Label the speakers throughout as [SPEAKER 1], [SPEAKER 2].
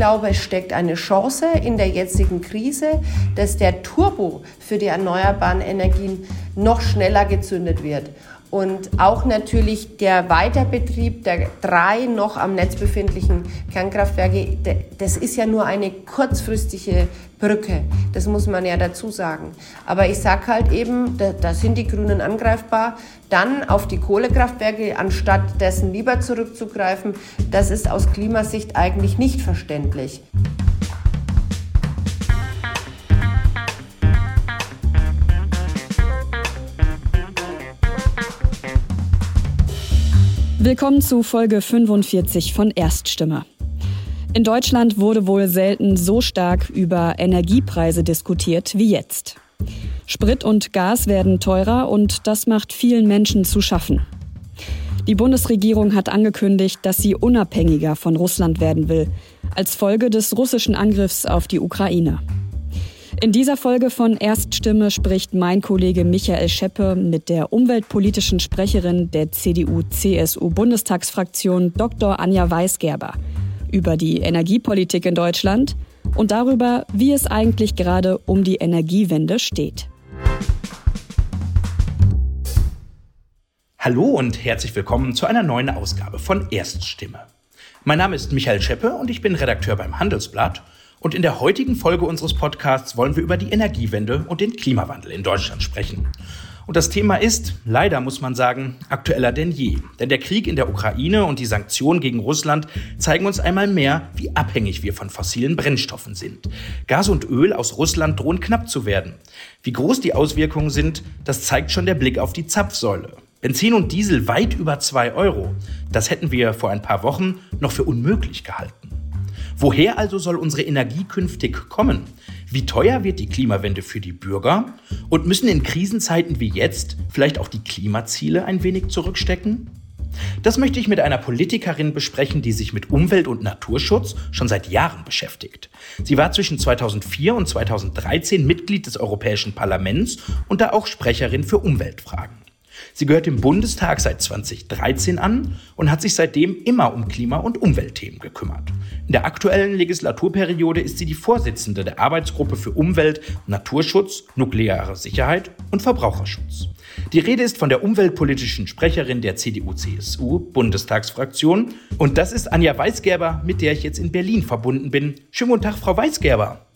[SPEAKER 1] glaube, es steckt eine Chance in der jetzigen Krise, dass der Turbo für die erneuerbaren Energien noch schneller gezündet wird. Und auch natürlich der Weiterbetrieb der drei noch am Netz befindlichen Kernkraftwerke, das ist ja nur eine kurzfristige Brücke. Das muss man ja dazu sagen. Aber ich sage halt eben, da, da sind die Grünen angreifbar. Dann auf die Kohlekraftwerke anstatt dessen lieber zurückzugreifen, das ist aus Klimasicht eigentlich nicht verständlich.
[SPEAKER 2] Willkommen zu Folge 45 von Erststimme. In Deutschland wurde wohl selten so stark über Energiepreise diskutiert wie jetzt. Sprit und Gas werden teurer und das macht vielen Menschen zu schaffen. Die Bundesregierung hat angekündigt, dass sie unabhängiger von Russland werden will, als Folge des russischen Angriffs auf die Ukraine. In dieser Folge von Erststimme spricht mein Kollege Michael Scheppe mit der umweltpolitischen Sprecherin der CDU-CSU-Bundestagsfraktion Dr. Anja Weisgerber über die Energiepolitik in Deutschland und darüber, wie es eigentlich gerade um die Energiewende steht.
[SPEAKER 3] Hallo und herzlich willkommen zu einer neuen Ausgabe von Erststimme. Mein Name ist Michael Scheppe und ich bin Redakteur beim Handelsblatt und in der heutigen Folge unseres Podcasts wollen wir über die Energiewende und den Klimawandel in Deutschland sprechen. Und das Thema ist, leider muss man sagen, aktueller denn je. Denn der Krieg in der Ukraine und die Sanktionen gegen Russland zeigen uns einmal mehr, wie abhängig wir von fossilen Brennstoffen sind. Gas und Öl aus Russland drohen knapp zu werden. Wie groß die Auswirkungen sind, das zeigt schon der Blick auf die Zapfsäule. Benzin und Diesel weit über zwei Euro. Das hätten wir vor ein paar Wochen noch für unmöglich gehalten. Woher also soll unsere Energie künftig kommen? Wie teuer wird die Klimawende für die Bürger? Und müssen in Krisenzeiten wie jetzt vielleicht auch die Klimaziele ein wenig zurückstecken? Das möchte ich mit einer Politikerin besprechen, die sich mit Umwelt- und Naturschutz schon seit Jahren beschäftigt. Sie war zwischen 2004 und 2013 Mitglied des Europäischen Parlaments und da auch Sprecherin für Umweltfragen. Sie gehört dem Bundestag seit 2013 an und hat sich seitdem immer um Klima- und Umweltthemen gekümmert. In der aktuellen Legislaturperiode ist sie die Vorsitzende der Arbeitsgruppe für Umwelt, Naturschutz, nukleare Sicherheit und Verbraucherschutz. Die Rede ist von der umweltpolitischen Sprecherin der CDU-CSU-Bundestagsfraktion. Und das ist Anja Weisgerber, mit der ich jetzt in Berlin verbunden bin. Schönen guten Tag, Frau Weisgerber.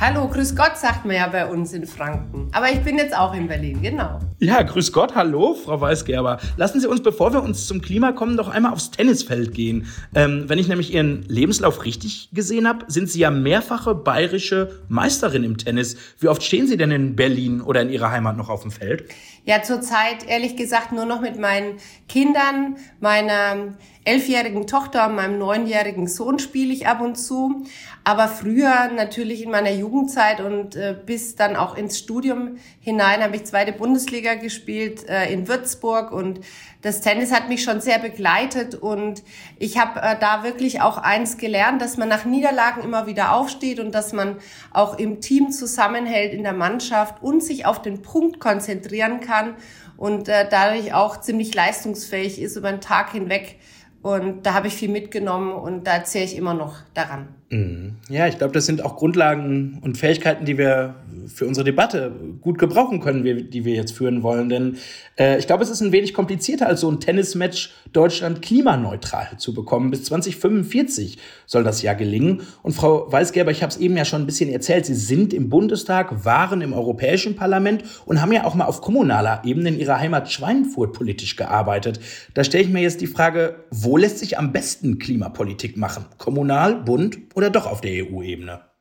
[SPEAKER 1] Hallo, grüß Gott, sagt man ja bei uns in Franken. Aber ich bin jetzt auch in Berlin, genau.
[SPEAKER 3] Ja, grüß Gott, hallo, Frau Weisgerber. Lassen Sie uns, bevor wir uns zum Klima kommen, noch einmal aufs Tennisfeld gehen. Ähm, wenn ich nämlich Ihren Lebenslauf richtig gesehen habe, sind Sie ja mehrfache bayerische Meisterin im Tennis. Wie oft stehen Sie denn in Berlin oder in Ihrer Heimat noch auf dem Feld?
[SPEAKER 1] Ja, zurzeit ehrlich gesagt nur noch mit meinen Kindern, meiner elfjährigen Tochter und meinem neunjährigen Sohn spiele ich ab und zu. Aber früher natürlich in meiner Jugendzeit und äh, bis dann auch ins Studium hinein habe ich zweite Bundesliga gespielt äh, in Würzburg und das Tennis hat mich schon sehr begleitet und ich habe äh, da wirklich auch eins gelernt, dass man nach Niederlagen immer wieder aufsteht und dass man auch im Team zusammenhält in der Mannschaft und sich auf den Punkt konzentrieren kann und äh, dadurch auch ziemlich leistungsfähig ist über den Tag hinweg. Und da habe ich viel mitgenommen und da zähle ich immer noch daran.
[SPEAKER 3] Mhm. Ja, ich glaube, das sind auch Grundlagen und Fähigkeiten, die wir für unsere Debatte gut gebrauchen können, die wir jetzt führen wollen. Denn äh, ich glaube, es ist ein wenig komplizierter, als so ein Tennismatch Deutschland klimaneutral zu bekommen. Bis 2045 soll das ja gelingen. Und Frau Weisgerber, ich habe es eben ja schon ein bisschen erzählt, Sie sind im Bundestag, waren im Europäischen Parlament und haben ja auch mal auf kommunaler Ebene in Ihrer Heimat Schweinfurt politisch gearbeitet. Da stelle ich mir jetzt die Frage, wo lässt sich am besten Klimapolitik machen? Kommunal, Bund oder doch auf der EU-Ebene?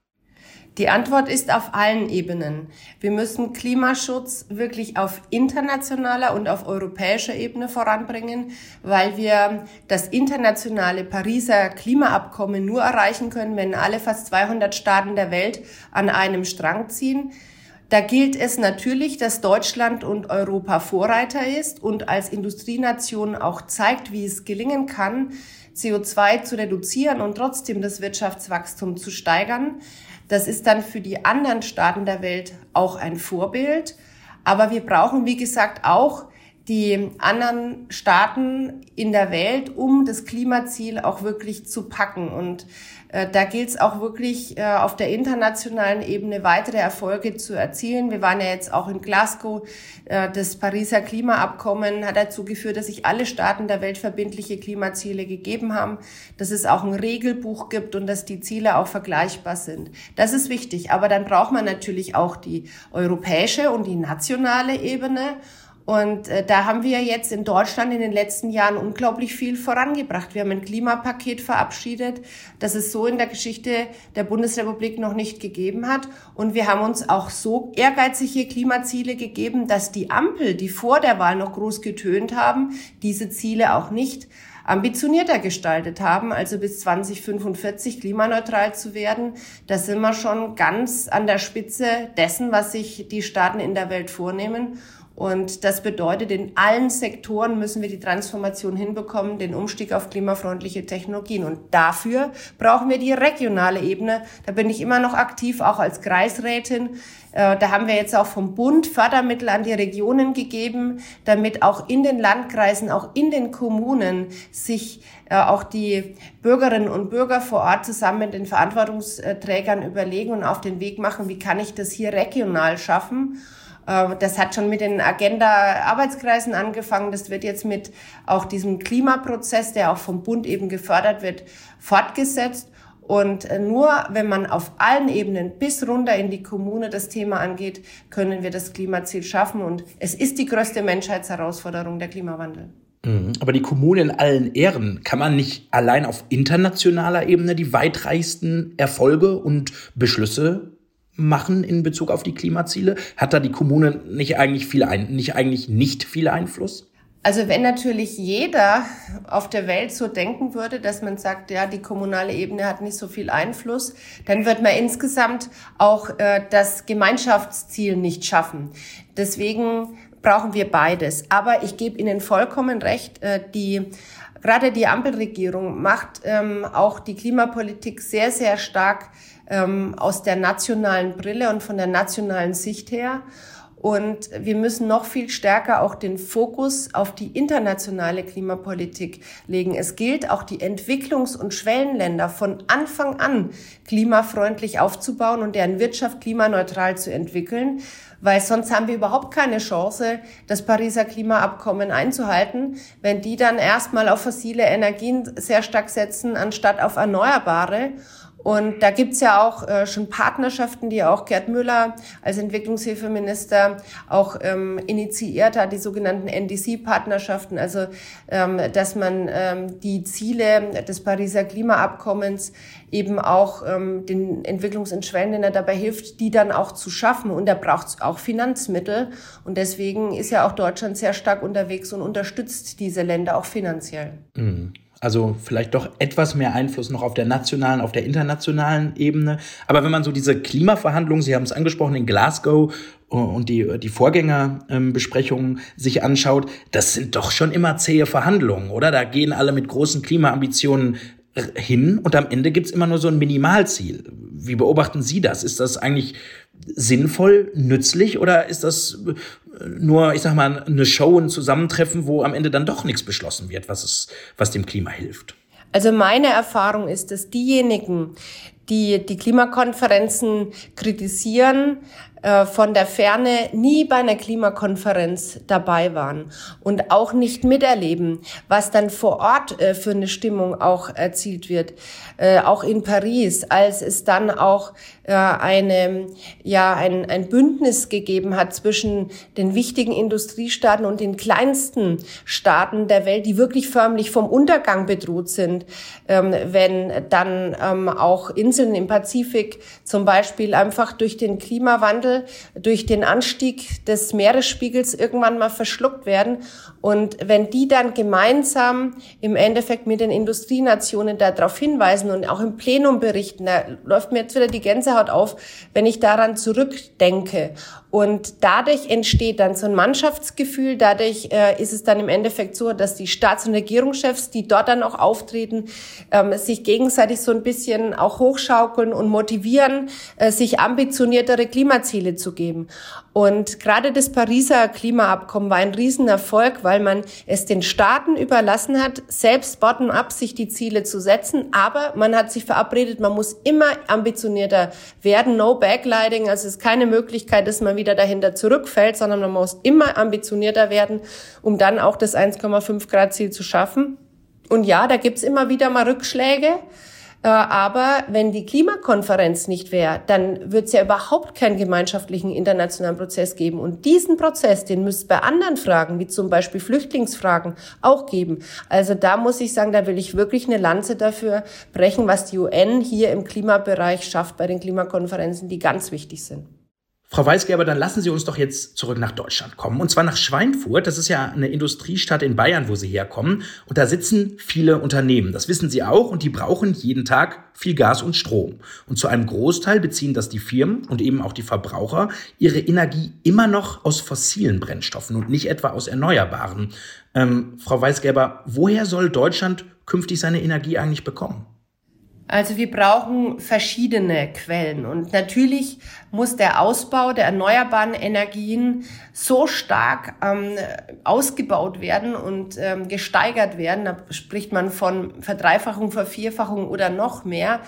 [SPEAKER 1] Die Antwort ist auf allen Ebenen. Wir müssen Klimaschutz wirklich auf internationaler und auf europäischer Ebene voranbringen, weil wir das internationale Pariser Klimaabkommen nur erreichen können, wenn alle fast 200 Staaten der Welt an einem Strang ziehen. Da gilt es natürlich, dass Deutschland und Europa Vorreiter ist und als Industrienation auch zeigt, wie es gelingen kann, CO2 zu reduzieren und trotzdem das Wirtschaftswachstum zu steigern. Das ist dann für die anderen Staaten der Welt auch ein Vorbild. Aber wir brauchen, wie gesagt, auch die anderen Staaten in der Welt, um das Klimaziel auch wirklich zu packen. Und da gilt es auch wirklich äh, auf der internationalen Ebene weitere Erfolge zu erzielen. Wir waren ja jetzt auch in Glasgow. Äh, das Pariser Klimaabkommen hat dazu geführt, dass sich alle Staaten der Welt verbindliche Klimaziele gegeben haben, dass es auch ein Regelbuch gibt und dass die Ziele auch vergleichbar sind. Das ist wichtig. Aber dann braucht man natürlich auch die europäische und die nationale Ebene. Und äh, da haben wir jetzt in Deutschland in den letzten Jahren unglaublich viel vorangebracht. Wir haben ein Klimapaket verabschiedet, das es so in der Geschichte der Bundesrepublik noch nicht gegeben hat. Und wir haben uns auch so ehrgeizige Klimaziele gegeben, dass die Ampel, die vor der Wahl noch groß getönt haben, diese Ziele auch nicht ambitionierter gestaltet haben, also bis 2045 klimaneutral zu werden. Da sind wir schon ganz an der Spitze dessen, was sich die Staaten in der Welt vornehmen. Und das bedeutet, in allen Sektoren müssen wir die Transformation hinbekommen, den Umstieg auf klimafreundliche Technologien. Und dafür brauchen wir die regionale Ebene. Da bin ich immer noch aktiv, auch als Kreisrätin. Äh, da haben wir jetzt auch vom Bund Fördermittel an die Regionen gegeben, damit auch in den Landkreisen, auch in den Kommunen sich äh, auch die Bürgerinnen und Bürger vor Ort zusammen mit den Verantwortungsträgern überlegen und auf den Weg machen, wie kann ich das hier regional schaffen. Äh, das hat schon mit den Agenda-Arbeitskreisen angefangen. Das wird jetzt mit auch diesem Klimaprozess, der auch vom Bund eben gefördert wird, fortgesetzt. Und äh, nur wenn man auf allen Ebenen bis runter in die Kommune das Thema angeht, können wir das Klimaziel schaffen. Und es ist die größte Menschheitsherausforderung, der Klimawandel.
[SPEAKER 3] Mhm. Aber die Kommune in allen Ehren, kann man nicht allein auf internationaler Ebene die weitreichsten Erfolge und Beschlüsse machen in Bezug auf die Klimaziele? Hat da die Kommune nicht eigentlich viel ein, nicht eigentlich nicht viel Einfluss?
[SPEAKER 1] Also wenn natürlich jeder auf der Welt so denken würde, dass man sagt, ja, die kommunale Ebene hat nicht so viel Einfluss, dann wird man insgesamt auch äh, das Gemeinschaftsziel nicht schaffen. Deswegen brauchen wir beides. Aber ich gebe Ihnen vollkommen recht, äh, die gerade die Ampelregierung macht ähm, auch die Klimapolitik sehr, sehr stark ähm, aus der nationalen Brille und von der nationalen Sicht her. Und wir müssen noch viel stärker auch den Fokus auf die internationale Klimapolitik legen. Es gilt auch die Entwicklungs- und Schwellenländer von Anfang an klimafreundlich aufzubauen und deren Wirtschaft klimaneutral zu entwickeln, weil sonst haben wir überhaupt keine Chance, das Pariser Klimaabkommen einzuhalten, wenn die dann erstmal auf fossile Energien sehr stark setzen, anstatt auf erneuerbare. Und da gibt's ja auch äh, schon Partnerschaften, die auch Gerd Müller als Entwicklungshilfeminister auch ähm, initiiert hat, die sogenannten NDC-Partnerschaften, also ähm, dass man ähm, die Ziele des Pariser Klimaabkommens eben auch ähm, den Entwicklungs- dabei hilft, die dann auch zu schaffen. Und da braucht's auch Finanzmittel. Und deswegen ist ja auch Deutschland sehr stark unterwegs und unterstützt diese Länder auch finanziell.
[SPEAKER 3] Mhm. Also vielleicht doch etwas mehr Einfluss noch auf der nationalen, auf der internationalen Ebene. Aber wenn man so diese Klimaverhandlungen, Sie haben es angesprochen, in Glasgow äh, und die, die Vorgängerbesprechungen sich anschaut, das sind doch schon immer zähe Verhandlungen, oder? Da gehen alle mit großen Klimaambitionen hin und am Ende gibt's immer nur so ein Minimalziel. Wie beobachten Sie das? Ist das eigentlich sinnvoll, nützlich oder ist das nur, ich sag mal, eine Show, ein Zusammentreffen, wo am Ende dann doch nichts beschlossen wird, was es, was dem Klima hilft?
[SPEAKER 1] Also meine Erfahrung ist, dass diejenigen, die die Klimakonferenzen kritisieren, äh, von der Ferne nie bei einer Klimakonferenz dabei waren und auch nicht miterleben, was dann vor Ort äh, für eine Stimmung auch erzielt wird. Äh, auch in Paris, als es dann auch eine, ja, ein, ein Bündnis gegeben hat zwischen den wichtigen Industriestaaten und den kleinsten Staaten der Welt, die wirklich förmlich vom Untergang bedroht sind, ähm, wenn dann ähm, auch Inseln im Pazifik zum Beispiel einfach durch den Klimawandel durch den Anstieg des Meeresspiegels irgendwann mal verschluckt werden. Und wenn die dann gemeinsam im Endeffekt mit den Industrienationen darauf hinweisen und auch im Plenum berichten, da läuft mir jetzt wieder die Gänsehaut auf, wenn ich daran zurückdenke. Und dadurch entsteht dann so ein Mannschaftsgefühl. Dadurch äh, ist es dann im Endeffekt so, dass die Staats- und Regierungschefs, die dort dann auch auftreten, ähm, sich gegenseitig so ein bisschen auch hoch hochschaukeln und motivieren, äh, sich ambitioniertere Klimaziele zu geben. Und gerade das Pariser Klimaabkommen war ein Riesenerfolg, weil man es den Staaten überlassen hat, selbst bottom-up sich die Ziele zu setzen. Aber man hat sich verabredet, man muss immer ambitionierter werden. No backlighting, also es ist keine Möglichkeit, dass man wieder dahinter zurückfällt, sondern man muss immer ambitionierter werden, um dann auch das 1,5 Grad Ziel zu schaffen. Und ja, da gibt's immer wieder mal Rückschläge. Äh, aber wenn die Klimakonferenz nicht wäre, dann wird es ja überhaupt keinen gemeinschaftlichen internationalen Prozess geben. Und diesen Prozess, den müsste es bei anderen Fragen, wie zum Beispiel Flüchtlingsfragen, auch geben. Also da muss ich sagen, da will ich wirklich eine Lanze dafür brechen, was die UN hier im Klimabereich schafft bei den Klimakonferenzen, die ganz wichtig sind.
[SPEAKER 3] Frau Weisgerber, dann lassen Sie uns doch jetzt zurück nach Deutschland kommen. Und zwar nach Schweinfurt. Das ist ja eine Industriestadt in Bayern, wo Sie herkommen. Und da sitzen viele Unternehmen. Das wissen Sie auch. Und die brauchen jeden Tag viel Gas und Strom. Und zu einem Großteil beziehen das die Firmen und eben auch die Verbraucher ihre Energie immer noch aus fossilen Brennstoffen und nicht etwa aus erneuerbaren. Ähm, Frau Weisgerber, woher soll Deutschland künftig seine Energie eigentlich bekommen?
[SPEAKER 1] Also wir brauchen verschiedene Quellen und natürlich muss der Ausbau der erneuerbaren Energien so stark ähm, ausgebaut werden und ähm, gesteigert werden, da spricht man von Verdreifachung, Vervierfachung oder noch mehr,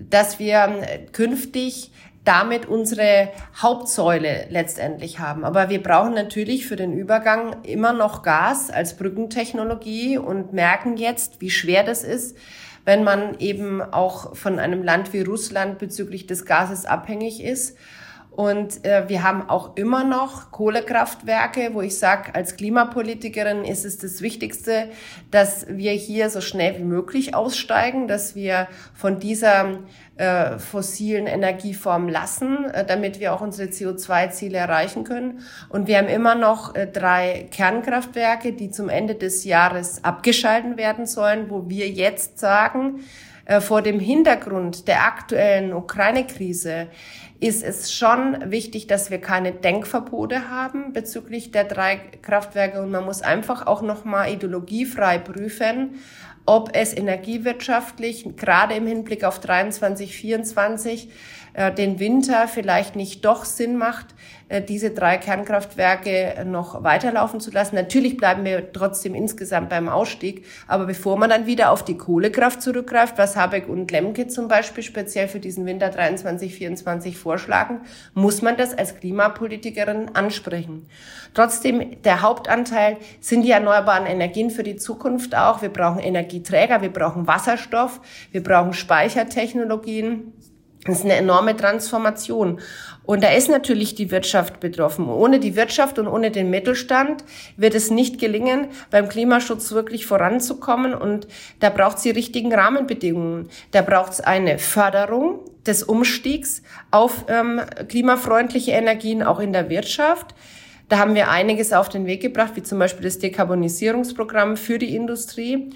[SPEAKER 1] dass wir äh, künftig damit unsere Hauptsäule letztendlich haben. Aber wir brauchen natürlich für den Übergang immer noch Gas als Brückentechnologie und merken jetzt, wie schwer das ist, wenn man eben auch von einem Land wie Russland bezüglich des Gases abhängig ist. Und äh, wir haben auch immer noch Kohlekraftwerke, wo ich sage, als Klimapolitikerin ist es das Wichtigste, dass wir hier so schnell wie möglich aussteigen, dass wir von dieser äh, fossilen Energieform lassen, äh, damit wir auch unsere CO2-Ziele erreichen können. Und wir haben immer noch äh, drei Kernkraftwerke, die zum Ende des Jahres abgeschalten werden sollen, wo wir jetzt sagen, äh, vor dem Hintergrund der aktuellen Ukraine-Krise ist es schon wichtig, dass wir keine Denkverbote haben bezüglich der drei Kraftwerke. Und man muss einfach auch nochmal ideologiefrei prüfen, ob es energiewirtschaftlich, gerade im Hinblick auf 23, 24, äh, den Winter vielleicht nicht doch Sinn macht, diese drei Kernkraftwerke noch weiterlaufen zu lassen. Natürlich bleiben wir trotzdem insgesamt beim Ausstieg, aber bevor man dann wieder auf die Kohlekraft zurückgreift, was Habeck und Lemke zum Beispiel speziell für diesen Winter 23, 24 vorschlagen, muss man das als Klimapolitikerin ansprechen. Trotzdem, der Hauptanteil sind die erneuerbaren Energien für die Zukunft auch. Wir brauchen Energieträger, wir brauchen Wasserstoff, wir brauchen Speichertechnologien. Das ist eine enorme Transformation. Und da ist natürlich die Wirtschaft betroffen. Ohne die Wirtschaft und ohne den Mittelstand wird es nicht gelingen, beim Klimaschutz wirklich voranzukommen. Und da braucht es die richtigen Rahmenbedingungen. Da braucht es eine Förderung des Umstiegs auf ähm, klimafreundliche Energien auch in der Wirtschaft. Da haben wir einiges auf den Weg gebracht, wie zum Beispiel das Dekarbonisierungsprogramm für die Industrie.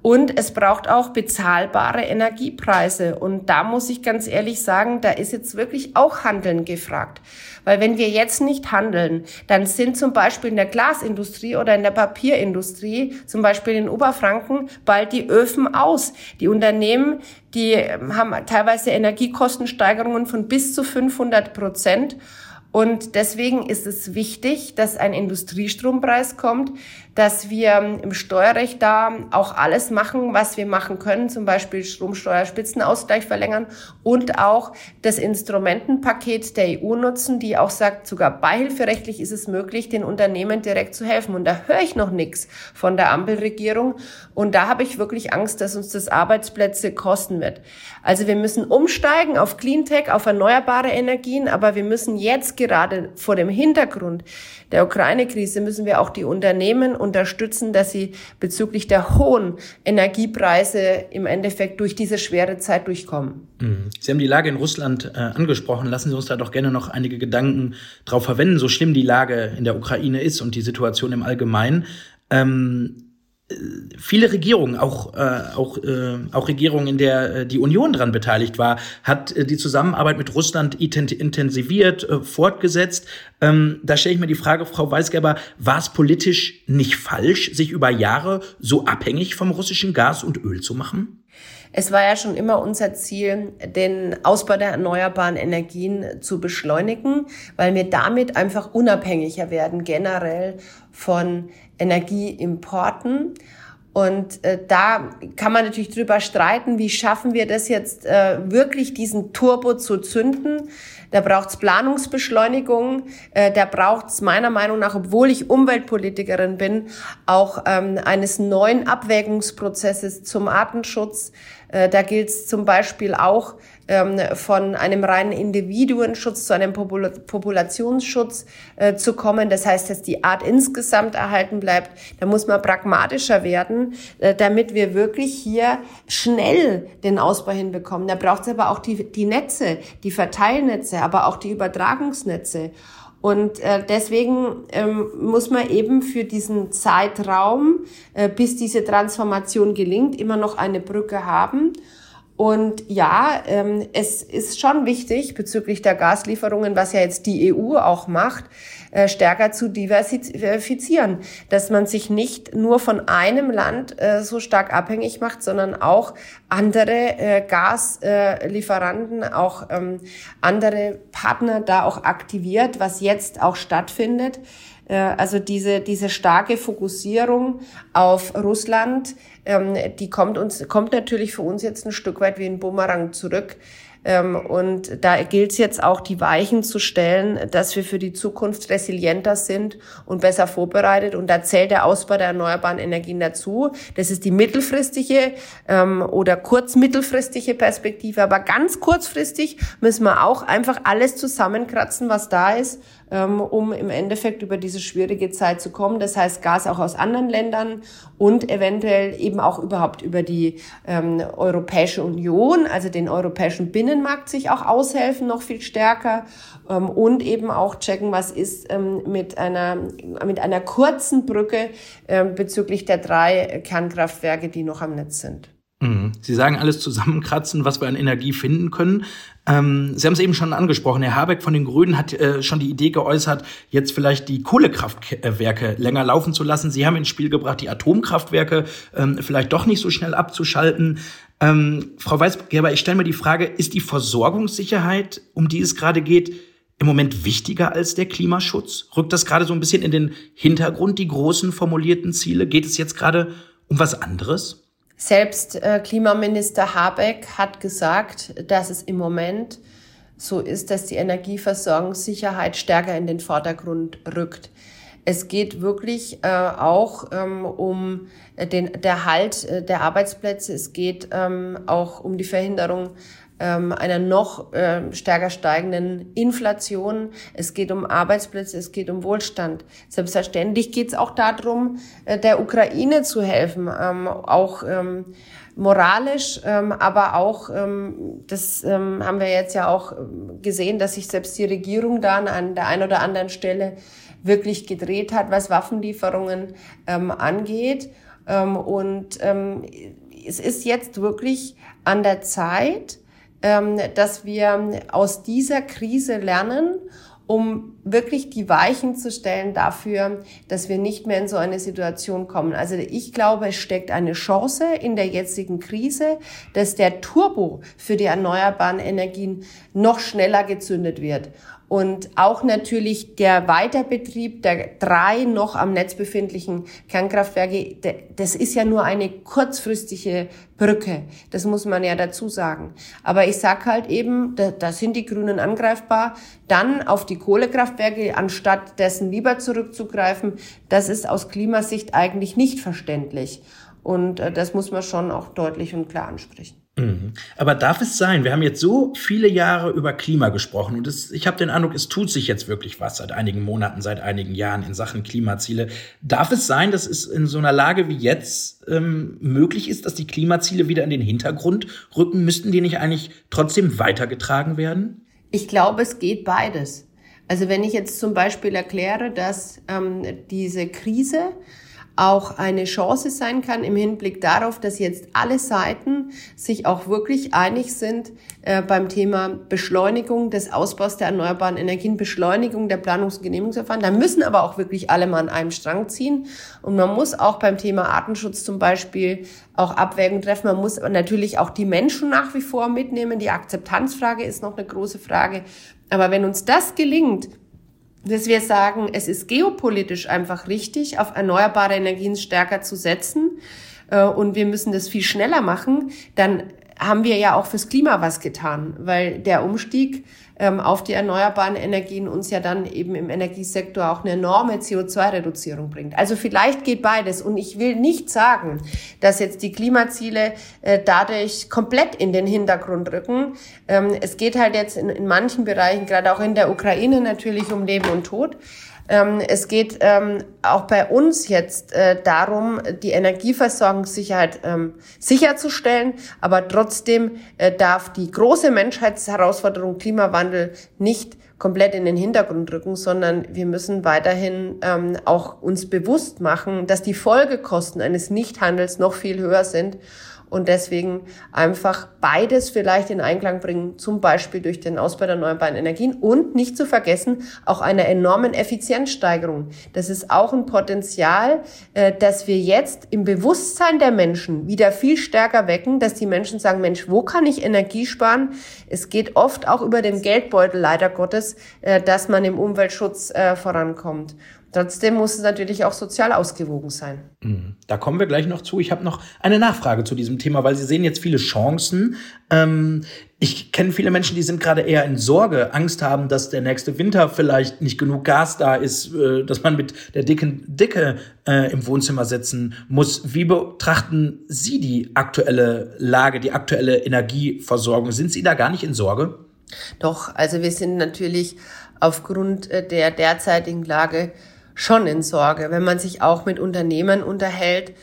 [SPEAKER 1] Und es braucht auch bezahlbare Energiepreise. Und da muss ich ganz ehrlich sagen, da ist jetzt wirklich auch Handeln gefragt. Weil wenn wir jetzt nicht handeln, dann sind zum Beispiel in der Glasindustrie oder in der Papierindustrie, zum Beispiel in Oberfranken, bald die Öfen aus. Die Unternehmen, die haben teilweise Energiekostensteigerungen von bis zu 500 Prozent. Und deswegen ist es wichtig, dass ein Industriestrompreis kommt, dass wir im Steuerrecht da auch alles machen, was wir machen können, zum Beispiel Stromsteuerspitzenausgleich verlängern und auch das Instrumentenpaket der EU nutzen, die auch sagt, sogar beihilferechtlich ist es möglich, den Unternehmen direkt zu helfen. Und da höre ich noch nichts von der Ampelregierung. Und da habe ich wirklich Angst, dass uns das Arbeitsplätze kosten wird. Also wir müssen umsteigen auf Cleantech, auf erneuerbare Energien, aber wir müssen jetzt gerade vor dem Hintergrund der Ukraine-Krise müssen wir auch die Unternehmen unterstützen, dass sie bezüglich der hohen Energiepreise im Endeffekt durch diese schwere Zeit durchkommen.
[SPEAKER 3] Mhm. Sie haben die Lage in Russland äh, angesprochen. Lassen Sie uns da doch gerne noch einige Gedanken drauf verwenden, so schlimm die Lage in der Ukraine ist und die Situation im Allgemeinen. Ähm viele Regierungen, auch, äh, auch, äh, auch Regierungen, in der äh, die Union dran beteiligt war, hat äh, die Zusammenarbeit mit Russland intensiviert, äh, fortgesetzt. Ähm, da stelle ich mir die Frage, Frau Weisgerber, war es politisch nicht falsch, sich über Jahre so abhängig vom russischen Gas und Öl zu machen?
[SPEAKER 1] Es war ja schon immer unser Ziel, den Ausbau der erneuerbaren Energien zu beschleunigen, weil wir damit einfach unabhängiger werden generell von Energieimporten. Und äh, da kann man natürlich drüber streiten, wie schaffen wir das jetzt äh, wirklich, diesen Turbo zu zünden. Da braucht's Planungsbeschleunigung, äh, da braucht's meiner Meinung nach, obwohl ich Umweltpolitikerin bin, auch ähm, eines neuen Abwägungsprozesses zum Artenschutz. Äh, da gilt es zum Beispiel auch, ähm, von einem reinen Individuenschutz zu einem Popul Populationsschutz äh, zu kommen. Das heißt, dass die Art insgesamt erhalten bleibt. Da muss man pragmatischer werden, äh, damit wir wirklich hier schnell den Ausbau hinbekommen. Da braucht es aber auch die, die Netze, die Verteilnetze, aber auch die Übertragungsnetze. Und äh, deswegen ähm, muss man eben für diesen Zeitraum, äh, bis diese Transformation gelingt, immer noch eine Brücke haben. Und ja, ähm, es ist schon wichtig bezüglich der Gaslieferungen, was ja jetzt die EU auch macht, äh, stärker zu diversifizieren, dass man sich nicht nur von einem Land äh, so stark abhängig macht, sondern auch andere äh, Gaslieferanten, auch ähm, andere Partner da auch aktiviert, was jetzt auch stattfindet. Also diese, diese starke Fokussierung auf Russland, ähm, die kommt uns, kommt natürlich für uns jetzt ein Stück weit wie ein Bumerang zurück. Ähm, und da gilt es jetzt auch, die Weichen zu stellen, dass wir für die Zukunft resilienter sind und besser vorbereitet. Und da zählt der Ausbau der erneuerbaren Energien dazu. Das ist die mittelfristige ähm, oder kurz-mittelfristige Perspektive. Aber ganz kurzfristig müssen wir auch einfach alles zusammenkratzen, was da ist um im Endeffekt über diese schwierige Zeit zu kommen. Das heißt Gas auch aus anderen Ländern und eventuell eben auch überhaupt über die ähm, Europäische Union, also den europäischen Binnenmarkt sich auch aushelfen, noch viel stärker ähm, und eben auch checken, was ist ähm, mit einer mit einer kurzen Brücke ähm, bezüglich der drei Kernkraftwerke, die noch am Netz sind.
[SPEAKER 3] Mhm. Sie sagen alles zusammenkratzen, was wir an Energie finden können. Ähm, Sie haben es eben schon angesprochen. Herr Habeck von den Grünen hat äh, schon die Idee geäußert, jetzt vielleicht die Kohlekraftwerke länger laufen zu lassen. Sie haben ins Spiel gebracht, die Atomkraftwerke ähm, vielleicht doch nicht so schnell abzuschalten. Ähm, Frau Weisgerber, ich stelle mir die Frage, ist die Versorgungssicherheit, um die es gerade geht, im Moment wichtiger als der Klimaschutz? Rückt das gerade so ein bisschen in den Hintergrund, die großen formulierten Ziele? Geht es jetzt gerade um was anderes?
[SPEAKER 1] Selbst äh, Klimaminister Habeck hat gesagt, dass es im Moment so ist, dass die Energieversorgungssicherheit stärker in den Vordergrund rückt. Es geht wirklich äh, auch ähm, um den der Halt äh, der Arbeitsplätze. Es geht ähm, auch um die Verhinderung ähm, einer noch äh, stärker steigenden Inflation. Es geht um Arbeitsplätze, es geht um Wohlstand. Selbstverständlich geht es auch darum, äh, der Ukraine zu helfen, ähm, auch ähm, moralisch, ähm, aber auch, ähm, das ähm, haben wir jetzt ja auch gesehen, dass sich selbst die Regierung dann an der einen oder anderen Stelle wirklich gedreht hat, was Waffenlieferungen ähm, angeht. Ähm, und ähm, es ist jetzt wirklich an der Zeit, ähm, dass wir aus dieser Krise lernen, um wirklich die Weichen zu stellen dafür, dass wir nicht mehr in so eine Situation kommen. Also ich glaube, es steckt eine Chance in der jetzigen Krise, dass der Turbo für die erneuerbaren Energien noch schneller gezündet wird. Und auch natürlich der Weiterbetrieb der drei noch am Netz befindlichen Kernkraftwerke, das ist ja nur eine kurzfristige Brücke. Das muss man ja dazu sagen. Aber ich sag halt eben, da, da sind die Grünen angreifbar. Dann auf die Kohlekraftwerke, anstatt dessen lieber zurückzugreifen, das ist aus Klimasicht eigentlich nicht verständlich. Und äh, das muss man schon auch deutlich und klar ansprechen.
[SPEAKER 3] Mhm. Aber darf es sein, wir haben jetzt so viele Jahre über Klima gesprochen und es, ich habe den Eindruck, es tut sich jetzt wirklich was seit einigen Monaten, seit einigen Jahren in Sachen Klimaziele. Darf es sein, dass es in so einer Lage wie jetzt ähm, möglich ist, dass die Klimaziele wieder in den Hintergrund rücken? Müssten die nicht eigentlich trotzdem weitergetragen werden?
[SPEAKER 1] Ich glaube, es geht beides. Also wenn ich jetzt zum Beispiel erkläre, dass ähm, diese Krise auch eine Chance sein kann im Hinblick darauf, dass jetzt alle Seiten sich auch wirklich einig sind äh, beim Thema Beschleunigung des Ausbaus der erneuerbaren Energien, Beschleunigung der Planungs- und Genehmigungsverfahren. Da müssen aber auch wirklich alle mal an einem Strang ziehen. Und man muss auch beim Thema Artenschutz zum Beispiel auch Abwägungen treffen. Man muss natürlich auch die Menschen nach wie vor mitnehmen. Die Akzeptanzfrage ist noch eine große Frage. Aber wenn uns das gelingt, dass wir sagen, es ist geopolitisch einfach richtig, auf erneuerbare Energien stärker zu setzen äh, und wir müssen das viel schneller machen, dann haben wir ja auch fürs Klima was getan, weil der Umstieg ähm, auf die erneuerbaren Energien uns ja dann eben im Energiesektor auch eine enorme CO2-Reduzierung bringt. Also vielleicht geht beides. Und ich will nicht sagen, dass jetzt die Klimaziele äh, dadurch komplett in den Hintergrund rücken. Ähm, es geht halt jetzt in, in manchen Bereichen, gerade auch in der Ukraine natürlich um Leben und Tod. Ähm, es geht ähm, auch bei uns jetzt äh, darum, die Energieversorgungssicherheit ähm, sicherzustellen. Aber trotzdem äh, darf die große Menschheitsherausforderung Klimawandel nicht komplett in den Hintergrund rücken, sondern wir müssen weiterhin ähm, auch uns bewusst machen, dass die Folgekosten eines Nichthandels noch viel höher sind und deswegen einfach beides vielleicht in Einklang bringen, zum Beispiel durch den Ausbau der erneuerbaren Energien und nicht zu vergessen, auch einer enormen Effizienzsteigerung. Das ist auch ein Potenzial, äh, dass wir jetzt im Bewusstsein der Menschen wieder viel stärker wecken, dass die Menschen sagen, Mensch, wo kann ich Energie sparen? Es geht oft auch über den Geldbeutel, leider Gottes, äh, dass man im Umweltschutz äh, vorankommt. Trotzdem muss es natürlich auch sozial ausgewogen sein.
[SPEAKER 3] Mhm. Da kommen wir gleich noch zu. Ich habe noch eine Nachfrage zu diesem Thema, weil Sie sehen jetzt viele Chancen. Ähm, ich kenne viele Menschen, die sind gerade eher in Sorge, Angst haben, dass der nächste Winter vielleicht nicht genug Gas da ist, äh, dass man mit der dicken Dicke äh, im Wohnzimmer sitzen muss. Wie betrachten Sie die aktuelle Lage, die aktuelle Energieversorgung? Sind Sie da gar nicht in Sorge?
[SPEAKER 1] Doch, also wir sind natürlich aufgrund äh, der derzeitigen Lage schon in Sorge, wenn man sich auch mit Unternehmen unterhält,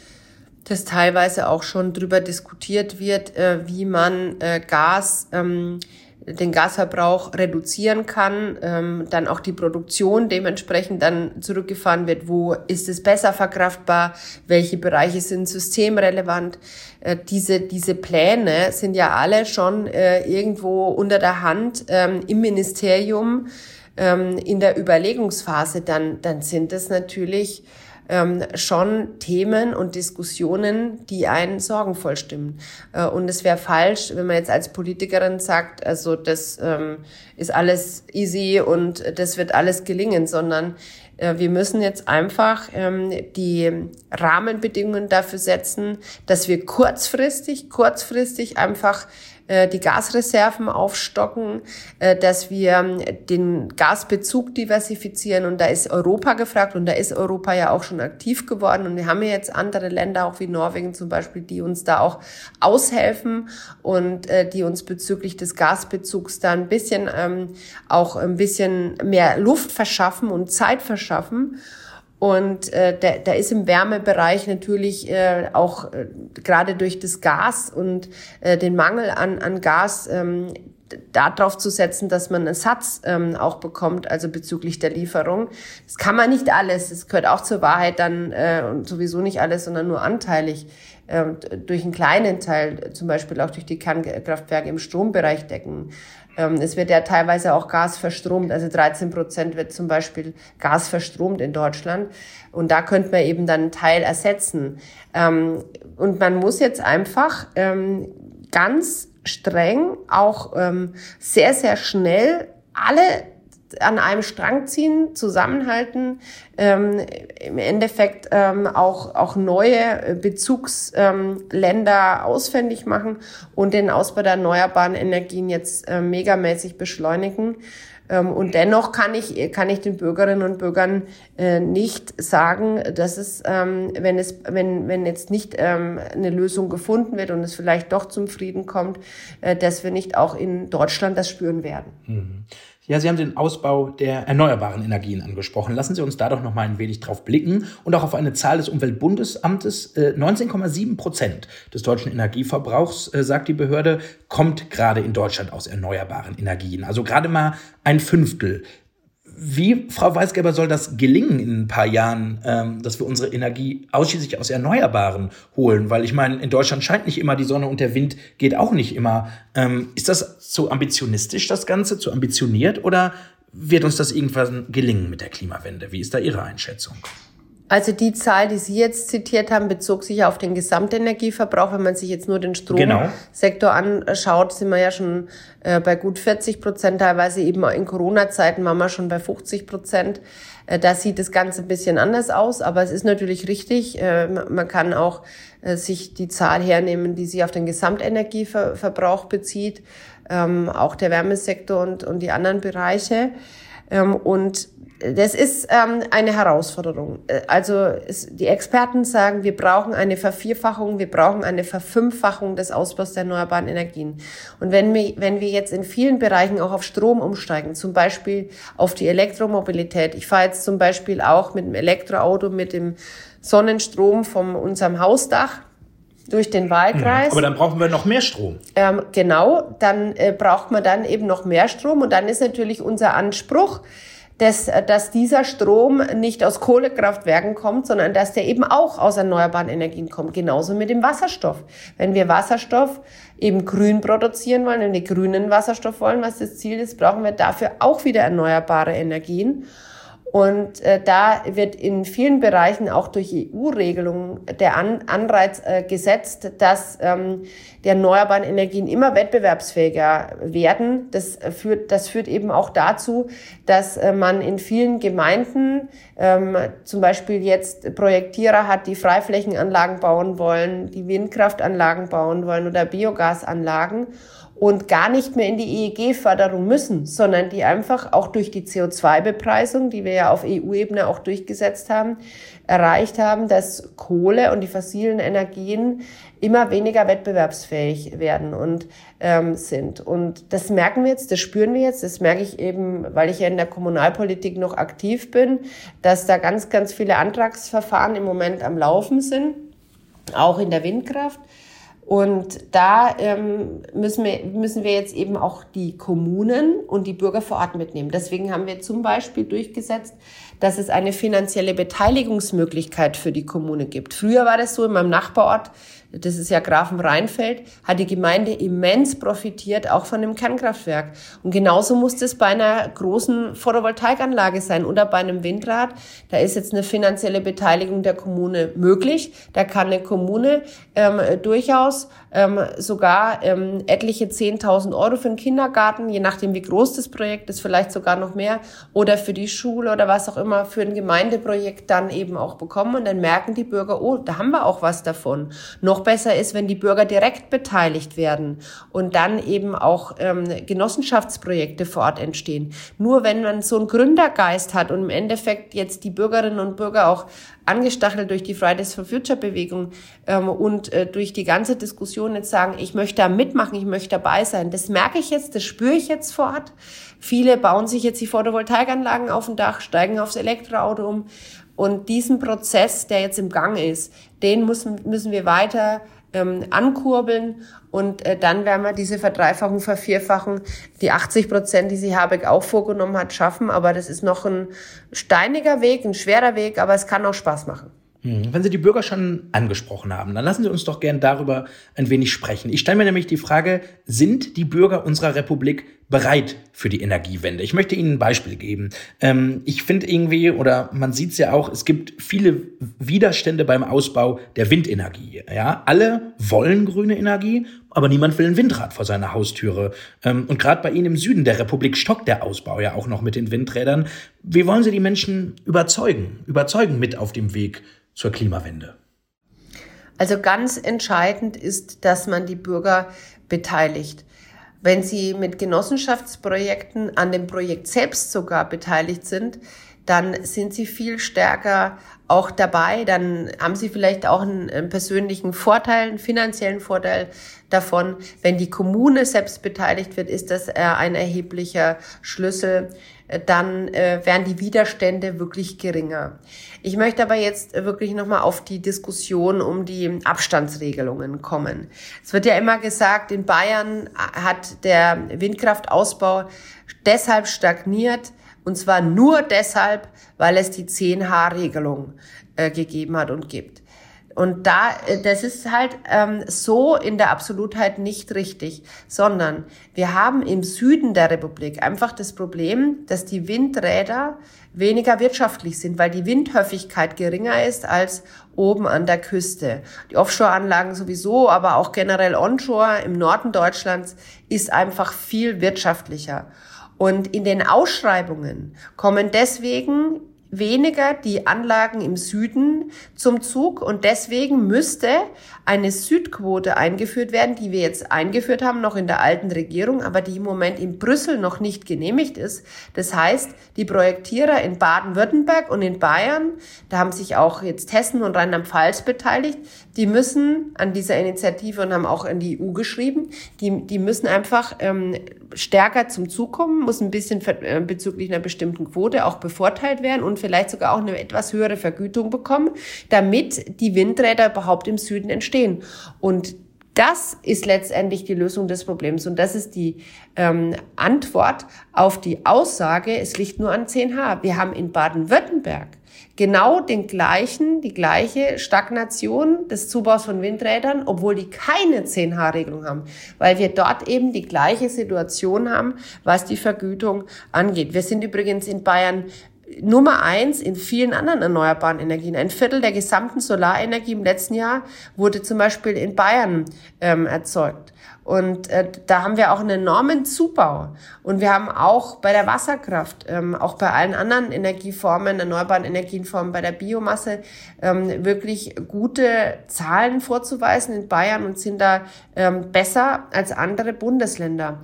[SPEAKER 1] dass teilweise auch schon drüber diskutiert wird, äh, wie man äh, Gas, ähm, den Gasverbrauch reduzieren kann, ähm, dann auch die Produktion dementsprechend dann zurückgefahren wird. Wo ist es besser verkraftbar? Welche Bereiche sind systemrelevant? Äh, diese, diese Pläne sind ja alle schon irgendwo unter der Hand ähm, im Ministerium ähm, in der Überlegungsphase, dann, dann sind es natürlich ähm, schon Themen und Diskussionen, die einen sorgenvoll stimmen. Äh, und es wäre falsch, wenn man jetzt als Politikerin sagt, also das ähm, ist alles easy und das wird alles gelingen, sondern äh, wir müssen jetzt einfach ähm, die Rahmenbedingungen dafür setzen, dass wir kurzfristig, kurzfristig einfach die Gasreserven aufstocken, äh, dass wir ähm, den Gasbezug diversifizieren. Und da ist Europa gefragt und da ist Europa ja auch schon aktiv geworden. Und wir haben ja jetzt andere Länder, auch wie Norwegen zum Beispiel, die uns da auch aushelfen und äh, die uns bezüglich des Gasbezugs da ein bisschen ähm, auch ein bisschen mehr Luft verschaffen und Zeit verschaffen. Und äh, da, da ist im Wärmebereich natürlich äh, auch äh, gerade durch das Gas und äh, den Mangel an, an Gas ähm, darauf zu setzen, dass man einen Satz ähm, auch bekommt, also bezüglich der Lieferung. Das kann man nicht alles, das gehört auch zur Wahrheit dann äh, und sowieso nicht alles, sondern nur anteilig äh, durch einen kleinen Teil, zum Beispiel auch durch die Kernkraftwerke im Strombereich decken. Ähm, es wird ja teilweise auch Gas verstromt, also 13 Prozent wird zum Beispiel Gas verstromt in Deutschland. Und da könnte man eben dann einen Teil ersetzen. Ähm, und man muss jetzt einfach ähm, ganz streng, auch sehr, sehr schnell alle an einem Strang ziehen, zusammenhalten, ähm, im Endeffekt ähm, auch, auch neue Bezugsländer ähm, ausfindig machen und den Ausbau der erneuerbaren Energien jetzt äh, megamäßig beschleunigen. Ähm, und dennoch kann ich, kann ich den Bürgerinnen und Bürgern äh, nicht sagen, dass es, ähm, wenn es, wenn, wenn jetzt nicht ähm, eine Lösung gefunden wird und es vielleicht doch zum Frieden kommt, äh, dass wir nicht auch in Deutschland das spüren werden.
[SPEAKER 3] Mhm. Ja, Sie haben den Ausbau der erneuerbaren Energien angesprochen. Lassen Sie uns da doch noch mal ein wenig drauf blicken und auch auf eine Zahl des Umweltbundesamtes. 19,7 äh, Prozent des deutschen Energieverbrauchs, äh, sagt die Behörde, kommt gerade in Deutschland aus erneuerbaren Energien. Also gerade mal ein Fünftel. Wie, Frau Weisgeber, soll das gelingen in ein paar Jahren, ähm, dass wir unsere Energie ausschließlich aus Erneuerbaren holen? Weil ich meine, in Deutschland scheint nicht immer die Sonne und der Wind geht auch nicht immer. Ähm, ist das zu ambitionistisch, das Ganze, zu ambitioniert? Oder wird uns das irgendwann gelingen mit der Klimawende? Wie ist da Ihre Einschätzung?
[SPEAKER 1] Also die Zahl, die Sie jetzt zitiert haben, bezog sich auf den Gesamtenergieverbrauch. Wenn man sich jetzt nur den genau. Stromsektor genau. anschaut, sind wir ja schon äh, bei gut 40 Prozent. Teilweise eben in Corona-Zeiten waren wir schon bei 50 Prozent. Äh, da sieht das Ganze ein bisschen anders aus, aber es ist natürlich richtig. Äh, man kann auch äh, sich die Zahl hernehmen, die sich auf den Gesamtenergieverbrauch bezieht, ähm, auch der Wärmesektor und, und die anderen Bereiche. Ähm, und das ist ähm, eine Herausforderung. Äh, also es, die Experten sagen, wir brauchen eine Vervierfachung, wir brauchen eine Verfünffachung des Ausbaus der erneuerbaren Energien. Und wenn wir, wenn wir jetzt in vielen Bereichen auch auf Strom umsteigen, zum Beispiel auf die Elektromobilität, ich fahre jetzt zum Beispiel auch mit dem Elektroauto, mit dem Sonnenstrom von unserem Hausdach, durch den Wahlkreis.
[SPEAKER 3] Aber dann brauchen wir noch mehr Strom.
[SPEAKER 1] Ähm, genau, dann äh, braucht man dann eben noch mehr Strom und dann ist natürlich unser Anspruch, dass, dass dieser Strom nicht aus Kohlekraftwerken kommt, sondern dass der eben auch aus erneuerbaren Energien kommt. Genauso mit dem Wasserstoff. Wenn wir Wasserstoff eben grün produzieren wollen, wenn wir grünen Wasserstoff wollen, was das Ziel ist, brauchen wir dafür auch wieder erneuerbare Energien. Und äh, da wird in vielen Bereichen auch durch EU-Regelungen der An Anreiz äh, gesetzt, dass ähm, die erneuerbaren Energien immer wettbewerbsfähiger werden. Das führt, das führt eben auch dazu, dass äh, man in vielen Gemeinden ähm, zum Beispiel jetzt Projektierer hat, die Freiflächenanlagen bauen wollen, die Windkraftanlagen bauen wollen oder Biogasanlagen und gar nicht mehr in die EEG-Förderung müssen, sondern die einfach auch durch die CO2-Bepreisung, die wir ja auf EU-Ebene auch durchgesetzt haben, erreicht haben, dass Kohle und die fossilen Energien immer weniger wettbewerbsfähig werden und ähm, sind. Und das merken wir jetzt, das spüren wir jetzt, das merke ich eben, weil ich ja in der Kommunalpolitik noch aktiv bin, dass da ganz, ganz viele Antragsverfahren im Moment am Laufen sind, auch in der Windkraft. Und da ähm, müssen, wir, müssen wir jetzt eben auch die Kommunen und die Bürger vor Ort mitnehmen. Deswegen haben wir zum Beispiel durchgesetzt, dass es eine finanzielle Beteiligungsmöglichkeit für die Kommune gibt. Früher war das so in meinem Nachbarort, das ist ja Grafenrheinfeld, hat die Gemeinde immens profitiert, auch von dem Kernkraftwerk. Und genauso muss das bei einer großen Photovoltaikanlage sein oder bei einem Windrad. Da ist jetzt eine finanzielle Beteiligung der Kommune möglich. Da kann eine Kommune ähm, durchaus ähm, sogar ähm, etliche 10.000 Euro für den Kindergarten, je nachdem wie groß das Projekt ist, vielleicht sogar noch mehr, oder für die Schule oder was auch immer, für ein Gemeindeprojekt dann eben auch bekommen. Und dann merken die Bürger, oh, da haben wir auch was davon. Noch besser ist, wenn die Bürger direkt beteiligt werden und dann eben auch ähm, Genossenschaftsprojekte vor Ort entstehen. Nur wenn man so einen Gründergeist hat und im Endeffekt jetzt die Bürgerinnen und Bürger auch angestachelt durch die Fridays for Future Bewegung ähm, und äh, durch die ganze Diskussion jetzt sagen, ich möchte da mitmachen, ich möchte dabei sein. Das merke ich jetzt, das spüre ich jetzt vor Ort. Viele bauen sich jetzt die Photovoltaikanlagen auf dem Dach, steigen aufs Elektroauto um und diesen Prozess, der jetzt im Gang ist, den müssen, müssen wir weiter ähm, ankurbeln und äh, dann werden wir diese Verdreifachung, Vervierfachung, die 80 Prozent, die sie Habeck auch vorgenommen hat, schaffen. Aber das ist noch ein steiniger Weg, ein schwerer Weg, aber es kann auch Spaß machen.
[SPEAKER 3] Hm, wenn Sie die Bürger schon angesprochen haben, dann lassen Sie uns doch gern darüber ein wenig sprechen. Ich stelle mir nämlich die Frage, sind die Bürger unserer Republik bereit für die Energiewende? Ich möchte Ihnen ein Beispiel geben. Ähm, ich finde irgendwie, oder man sieht es ja auch, es gibt viele Widerstände beim Ausbau der Windenergie. Ja, alle wollen grüne Energie, aber niemand will ein Windrad vor seiner Haustüre. Ähm, und gerade bei Ihnen im Süden der Republik stockt der Ausbau ja auch noch mit den Windrädern. Wie wollen Sie die Menschen überzeugen, überzeugen mit auf dem Weg zur Klimawende?
[SPEAKER 1] Also ganz entscheidend ist, dass man die Bürger beteiligt. Wenn sie mit Genossenschaftsprojekten an dem Projekt selbst sogar beteiligt sind, dann sind sie viel stärker auch dabei. Dann haben sie vielleicht auch einen, einen, persönlichen Vorteil, einen finanziellen Vorteil davon. Wenn die Kommune selbst beteiligt wird, ist das äh, ein erheblicher Schlüssel. Äh, dann äh, werden die Widerstände wirklich geringer. Ich möchte aber jetzt wirklich nochmal auf die Diskussion um die Abstandsregelungen kommen. Es wird ja immer gesagt, in Bayern hat der Windkraftausbau deshalb stagniert, Und zwar nur deshalb, weil es die 10H-Regelung äh, gegeben hat und gibt. Und da, äh, das ist halt ähm, so in der Absolutheit nicht richtig, sondern wir haben im Süden der Republik einfach das Problem, dass die Windräder weniger wirtschaftlich sind, weil die Windhöfigkeit geringer ist als oben an der Küste. Die Offshore-Anlagen sowieso, aber auch generell onshore im Norden Deutschlands ist einfach viel wirtschaftlicher. Und in den Ausschreibungen kommen deswegen weniger die Anlagen im Süden zum Zug. Und deswegen müsste eine Südquote eingeführt werden, die wir jetzt eingeführt haben, noch in der alten Regierung, aber die im Moment in Brüssel noch nicht genehmigt ist. Das heißt, die Projektierer in Baden-Württemberg und in Bayern, da haben sich auch jetzt Hessen und Rheinland-Pfalz beteiligt, die müssen an dieser Initiative und haben auch an die EU geschrieben, die, die müssen einfach ähm, stärker zum Zug kommen, muss ein bisschen äh, bezüglich einer bestimmten Quote auch bevorteilt werden und vielleicht sogar auch eine etwas höhere Vergütung bekommen, damit die Windräder überhaupt im Süden entstehen. Und das ist letztendlich die Lösung des Problems und das ist die ähm, Antwort auf die Aussage, es liegt nur an 10H. Wir haben in Baden-Württemberg genau den gleichen, die gleiche Stagnation des Zubaus von Windrädern, obwohl die keine 10H-Regelung haben, weil wir dort eben die gleiche Situation haben, was die Vergütung angeht. Wir sind übrigens in Bayern Nummer eins in vielen anderen erneuerbaren Energien. Ein Viertel der gesamten Solarenergie im letzten Jahr wurde zum Beispiel in Bayern ähm, erzeugt. Und äh, da haben wir auch einen enormen Zubau. Und wir haben auch bei der Wasserkraft, ähm, auch bei allen anderen Energieformen, erneuerbaren Energienformen, bei der Biomasse ähm, wirklich gute Zahlen vorzuweisen in Bayern und sind da ähm, besser als andere Bundesländer.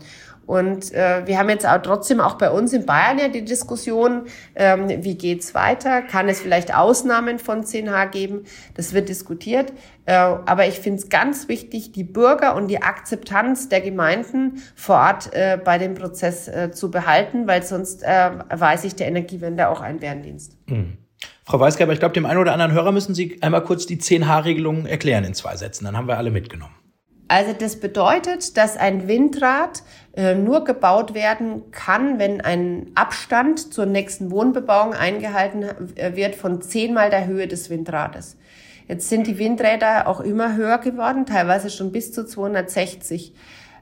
[SPEAKER 1] Und äh, wir haben jetzt auch trotzdem auch bei uns in Bayern ja die Diskussion, ähm, wie geht's weiter? Kann es vielleicht Ausnahmen von 10H geben? Das wird diskutiert. Äh, aber ich finde es ganz wichtig, die Bürger und die Akzeptanz der Gemeinden vor Ort äh, bei dem Prozess äh, zu behalten, weil sonst äh, weiß ich der Energiewende auch ein Bärendienst.
[SPEAKER 3] Mhm. Frau Weisgerber, ich glaube, dem einen oder anderen Hörer müssen Sie einmal kurz die 10H-Regelung erklären in zwei Sätzen. Dann haben wir alle mitgenommen.
[SPEAKER 1] Also das bedeutet, dass ein Windrad äh, nur gebaut werden kann, wenn ein Abstand zur nächsten Wohnbebauung eingehalten äh, wird von zehnmal der Höhe des Windrades. Jetzt sind die Windräder auch immer höher geworden, teilweise schon bis zu 260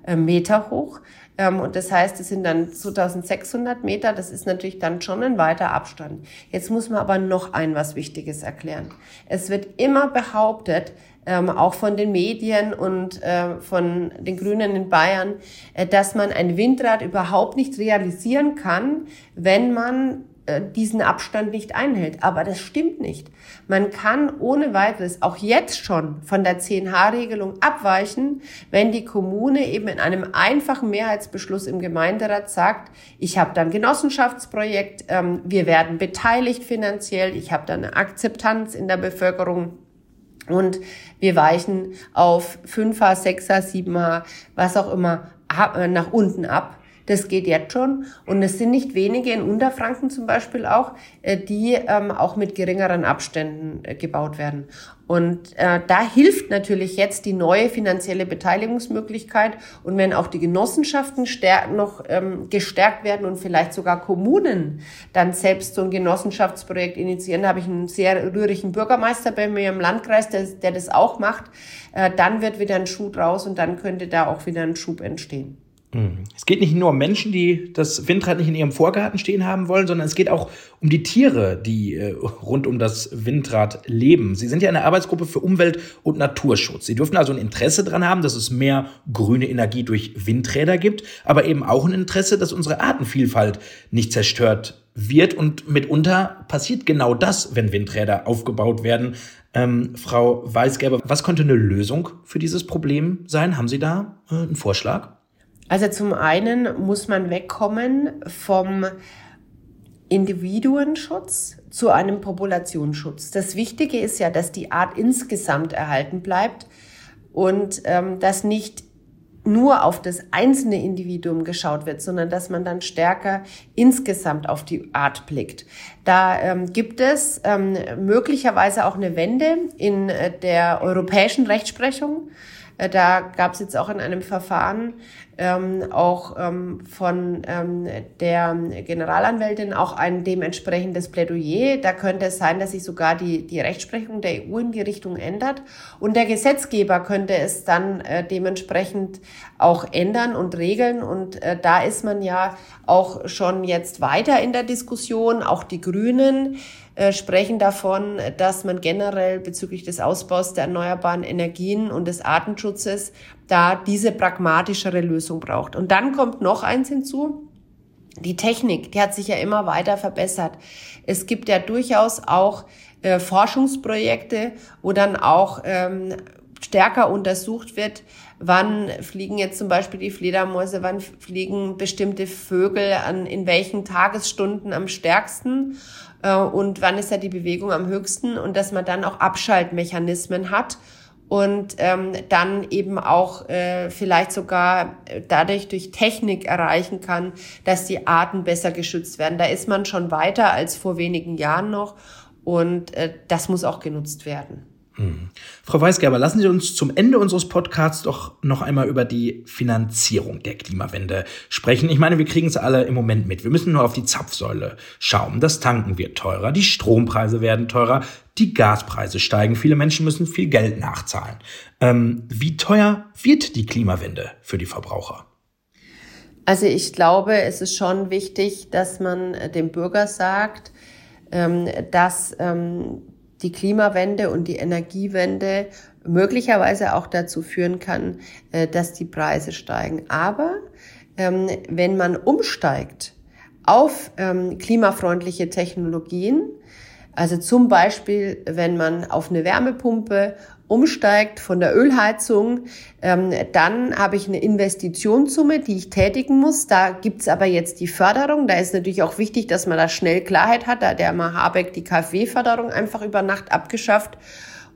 [SPEAKER 1] äh, Meter hoch. Ähm, und das heißt, es sind dann 2600 Meter. Das ist natürlich dann schon ein weiter Abstand. Jetzt muss man aber noch ein was Wichtiges erklären. Es wird immer behauptet, ähm, auch von den Medien und äh, von den Grünen in Bayern, äh, dass man ein Windrad überhaupt nicht realisieren kann, wenn man äh, diesen Abstand nicht einhält. Aber das stimmt nicht. Man kann ohne weiteres auch jetzt schon von der 10H-Regelung abweichen, wenn die Kommune eben in einem einfachen Mehrheitsbeschluss im Gemeinderat sagt, ich habe dann Genossenschaftsprojekt, ähm, wir werden beteiligt finanziell, ich habe dann eine Akzeptanz in der Bevölkerung und wir weichen auf 5H, 6H, 7H, was auch immer, äh, nach unten ab. Das geht jetzt schon. Und es sind nicht wenige in Unterfranken zum Beispiel auch, äh, die ähm, auch mit geringeren Abständen äh, gebaut werden. Und äh, da hilft natürlich jetzt die neue finanzielle Beteiligungsmöglichkeit. Und wenn auch die Genossenschaften stärk noch ähm, gestärkt werden und vielleicht sogar Kommunen dann selbst so ein Genossenschaftsprojekt initiieren, habe ich einen sehr rührigen Bürgermeister bei mir im Landkreis, der, der das auch macht, äh, dann wird wieder ein Schuh draus und dann könnte da auch wieder ein Schub entstehen.
[SPEAKER 3] Mhm. Es geht nicht nur um Menschen, die das Windrad nicht in ihrem Vorgarten stehen haben wollen, sondern es geht auch um die Tiere, die äh, rund um das Windrad leben. Sie sind ja eine Arbeitsgruppe für Umwelt- und Naturschutz. Sie dürfen also ein Interesse daran haben, dass es mehr grüne Energie durch Windräder gibt, aber eben auch ein Interesse, dass unsere Artenvielfalt nicht zerstört wird. Und mitunter passiert genau das, wenn Windräder aufgebaut werden. Ähm, Frau Weisgerber, was könnte eine Lösung für dieses Problem sein? Haben Sie da äh, einen Vorschlag?
[SPEAKER 1] Also zum einen muss man wegkommen vom Individuenschutz zu einem Populationsschutz. Das Wichtige ist ja, dass die Art insgesamt erhalten bleibt und ähm, dass nicht nur auf das einzelne Individuum geschaut wird, sondern dass man dann stärker insgesamt auf die Art blickt. Da ähm, gibt es ähm, möglicherweise auch eine Wende in äh, der europäischen Rechtsprechung Äh, da gab es jetzt auch in einem Verfahren ähm, auch ähm, von ähm, der Generalanwältin auch ein dementsprechendes Plädoyer. Da könnte es sein, dass sich sogar die, die Rechtsprechung der EU in die Richtung ändert. Und der Gesetzgeber könnte es dann äh, dementsprechend auch ändern und regeln. Und äh, da ist man ja auch schon jetzt weiter in der Diskussion. Auch die Grünen äh, sprechen davon, dass man generell bezüglich des Ausbaus der erneuerbaren Energien und des Artenschutzes da diese pragmatischere Lösung braucht. Und dann kommt noch eins hinzu. Die Technik, die hat sich ja immer weiter verbessert. Es gibt ja durchaus auch äh, Forschungsprojekte, wo dann auch ähm, stärker untersucht wird, wann fliegen jetzt zum Beispiel die Fledermäuse, wann fliegen bestimmte Vögel an, in welchen Tagesstunden am stärksten äh, und wann ist da die Bewegung am höchsten und dass man dann auch Abschaltmechanismen hat und ähm, dann eben auch äh, vielleicht sogar dadurch durch Technik erreichen kann, dass die Arten besser geschützt werden. Da ist man schon weiter als vor wenigen Jahren noch und äh, das muss auch genutzt werden.
[SPEAKER 3] Mhm. Frau Weisgerber, lassen Sie uns zum Ende unseres Podcasts doch noch einmal über die Finanzierung der Klimawende sprechen. Ich meine, wir kriegen es alle im Moment mit. Wir müssen nur auf die Zapfsäule schauen. Das Tanken wird teurer, die Strompreise werden teurer, die Gaspreise steigen. Viele Menschen müssen viel Geld nachzahlen. Ähm, wie teuer wird die Klimawende für die Verbraucher?
[SPEAKER 1] Also ich glaube, es ist schon wichtig, dass man dem Bürger sagt, ähm, dass ähm, die Klimawende und die Energiewende möglicherweise auch dazu führen kann, äh, dass die Preise steigen. Aber ähm, wenn man umsteigt auf ähm, klimafreundliche Technologien, also zum Beispiel, wenn man auf eine Wärmepumpe umsteigt von der Ölheizung, ähm, dann habe ich eine Investitionssumme, die ich tätigen muss. Da gibt's aber jetzt die Förderung. Da ist natürlich auch wichtig, dass man da schnell Klarheit hat. Da hat der Habeck die KfW-Förderung einfach über Nacht abgeschafft.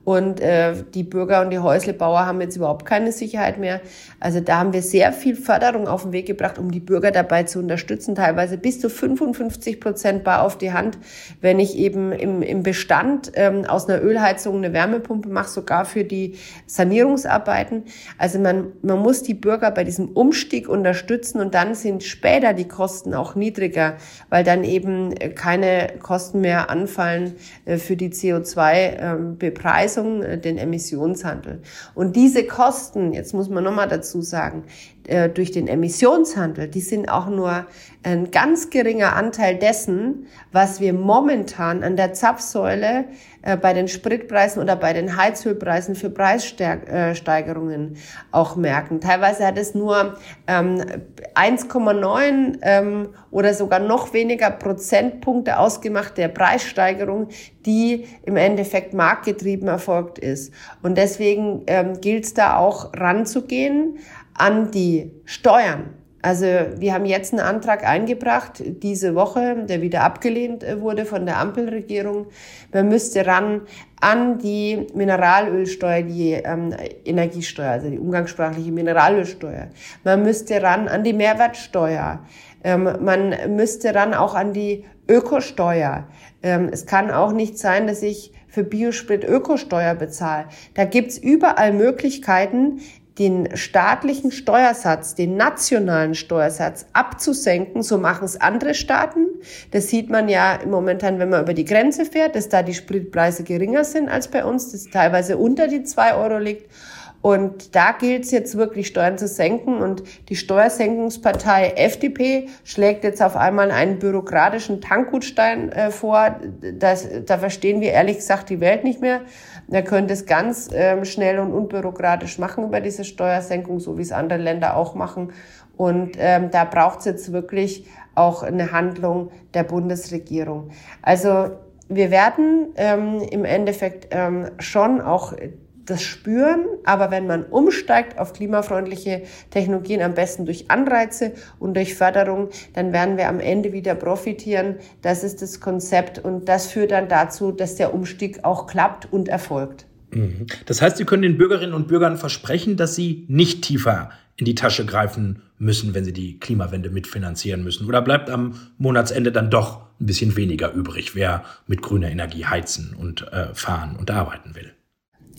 [SPEAKER 1] Und äh, die Bürger und die Häuslebauer haben jetzt überhaupt keine Sicherheit mehr. Also da haben wir sehr viel Förderung auf den Weg gebracht, um die Bürger dabei zu unterstützen, teilweise bis zu 55 Prozent bar auf die Hand, wenn ich eben im, im Bestand ähm, aus einer Ölheizung eine Wärmepumpe mache, sogar für die Sanierungsarbeiten. Also man, man muss die Bürger bei diesem Umstieg unterstützen und dann sind später die Kosten auch niedriger, weil dann eben keine Kosten mehr anfallen äh, für die CO2-Bepreisung. Bepreisung, äh, den Emissionshandel. Und diese Kosten, jetzt muss man nochmal dazu sagen, äh, durch den Emissionshandel, die sind auch nur ein ganz geringer Anteil dessen, was wir momentan an der Zapfsäule äh, bei den Spritpreisen oder bei den Heizölpreisen für Preissteigerungen auch merken. Teilweise hat es nur 1,9 ähm, ähm, oder sogar noch weniger Prozentpunkte ausgemacht der Preissteigerung, die im Endeffekt marktgetrieben erfolgt ist. Und deswegen ähm, gilt es da auch ranzugehen an die Steuern. Also wir haben jetzt einen Antrag eingebracht, diese Woche, der wieder abgelehnt äh, wurde von der Ampelregierung. Man müsste ran an die Mineralölsteuer, die ähm, Energiesteuer, also die umgangssprachliche Mineralölsteuer. Man müsste ran an die Mehrwertsteuer. Ähm, man müsste ran auch an die Ökosteuer. Ähm, es kann auch nicht sein, dass ich für Biosprit Ökosteuer bezahle. Da gibt's überall Möglichkeiten, den staatlichen Steuersatz, den nationalen Steuersatz abzusenken. So machen es andere Staaten. Das sieht man ja momentan, wenn man über die Grenze fährt, dass da die Spritpreise geringer sind als bei uns, das teilweise unter die zwei Euro liegt. Und da gilt es jetzt wirklich, Steuern zu senken. Und die Steuersenkungspartei FDP schlägt jetzt auf einmal einen bürokratischen Tankgutstein äh, vor. Das, da verstehen wir ehrlich gesagt die Welt nicht mehr. Er könnte es ganz ähm, schnell und unbürokratisch machen über diese Steuersenkung, so wie es andere Länder auch machen. Und ähm, da braucht es jetzt wirklich auch eine Handlung der Bundesregierung. Also wir werden ähm, im Endeffekt ähm, schon auch das spüren, aber wenn man umsteigt auf klimafreundliche Technologien, am besten durch Anreize und durch Förderung, dann werden wir am Ende wieder profitieren. Das ist das Konzept und das führt dann dazu, dass der Umstieg auch klappt und erfolgt.
[SPEAKER 3] Mhm. Das heißt, Sie können den Bürgerinnen und Bürgern versprechen, dass sie nicht tiefer in die Tasche greifen müssen, wenn sie die Klimawende mitfinanzieren müssen? Oder bleibt am Monatsende dann doch ein bisschen weniger übrig, wer mit grüner Energie heizen und äh, fahren und arbeiten will?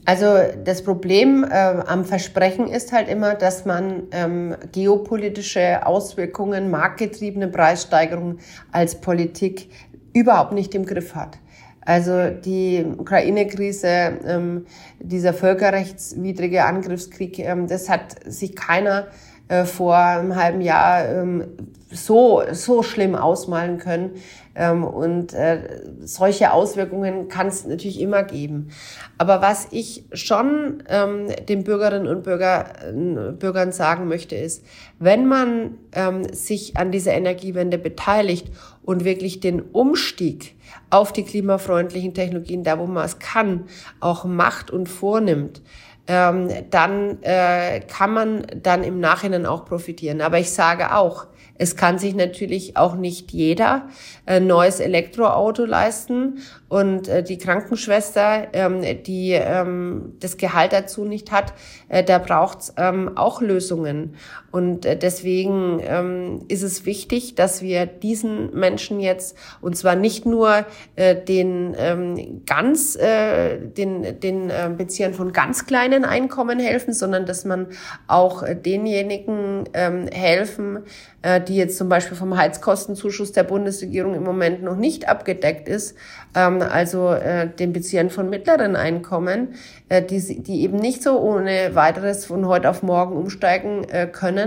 [SPEAKER 1] Also das Problem äh, am Versprechen ist halt immer, dass man ähm, geopolitische Auswirkungen, marktgetriebene Preissteigerungen als Politik überhaupt nicht im Griff hat. Also die Ukraine-Krise, ähm, dieser völkerrechtswidrige Angriffskrieg, ähm, das hat sich keiner äh, vor einem halben Jahr ähm, so, so schlimm ausmalen können. Ähm, und äh, solche Auswirkungen kann es natürlich immer geben. Aber was ich schon ähm, den Bürgerinnen und Bürger, äh, Bürgern sagen möchte, ist, wenn man ähm, sich an dieser Energiewende beteiligt und wirklich den Umstieg auf die klimafreundlichen Technologien, da wo man es kann, auch macht und vornimmt, ähm, dann äh, kann man dann im Nachhinein auch profitieren. Aber ich sage auch, es kann sich natürlich auch nicht jeder ein neues Elektroauto leisten und äh, die Krankenschwester, ähm, die ähm, das Gehalt dazu nicht hat, äh, da braucht's ähm, auch Lösungen. Und äh, deswegen ähm, ist es wichtig, dass wir diesen Menschen jetzt, und zwar nicht nur äh, den ähm, ganz, äh, den, den äh, Beziehern von ganz kleinen Einkommen helfen, sondern dass man auch äh, denjenigen ähm, helfen, äh, die jetzt zum Beispiel vom Heizkostenzuschuss der Bundesregierung im Moment noch nicht abgedeckt ist, ähm, also äh, den Beziehern von mittleren Einkommen, äh, die, die eben nicht so ohne weiteres von heute auf morgen umsteigen äh, können.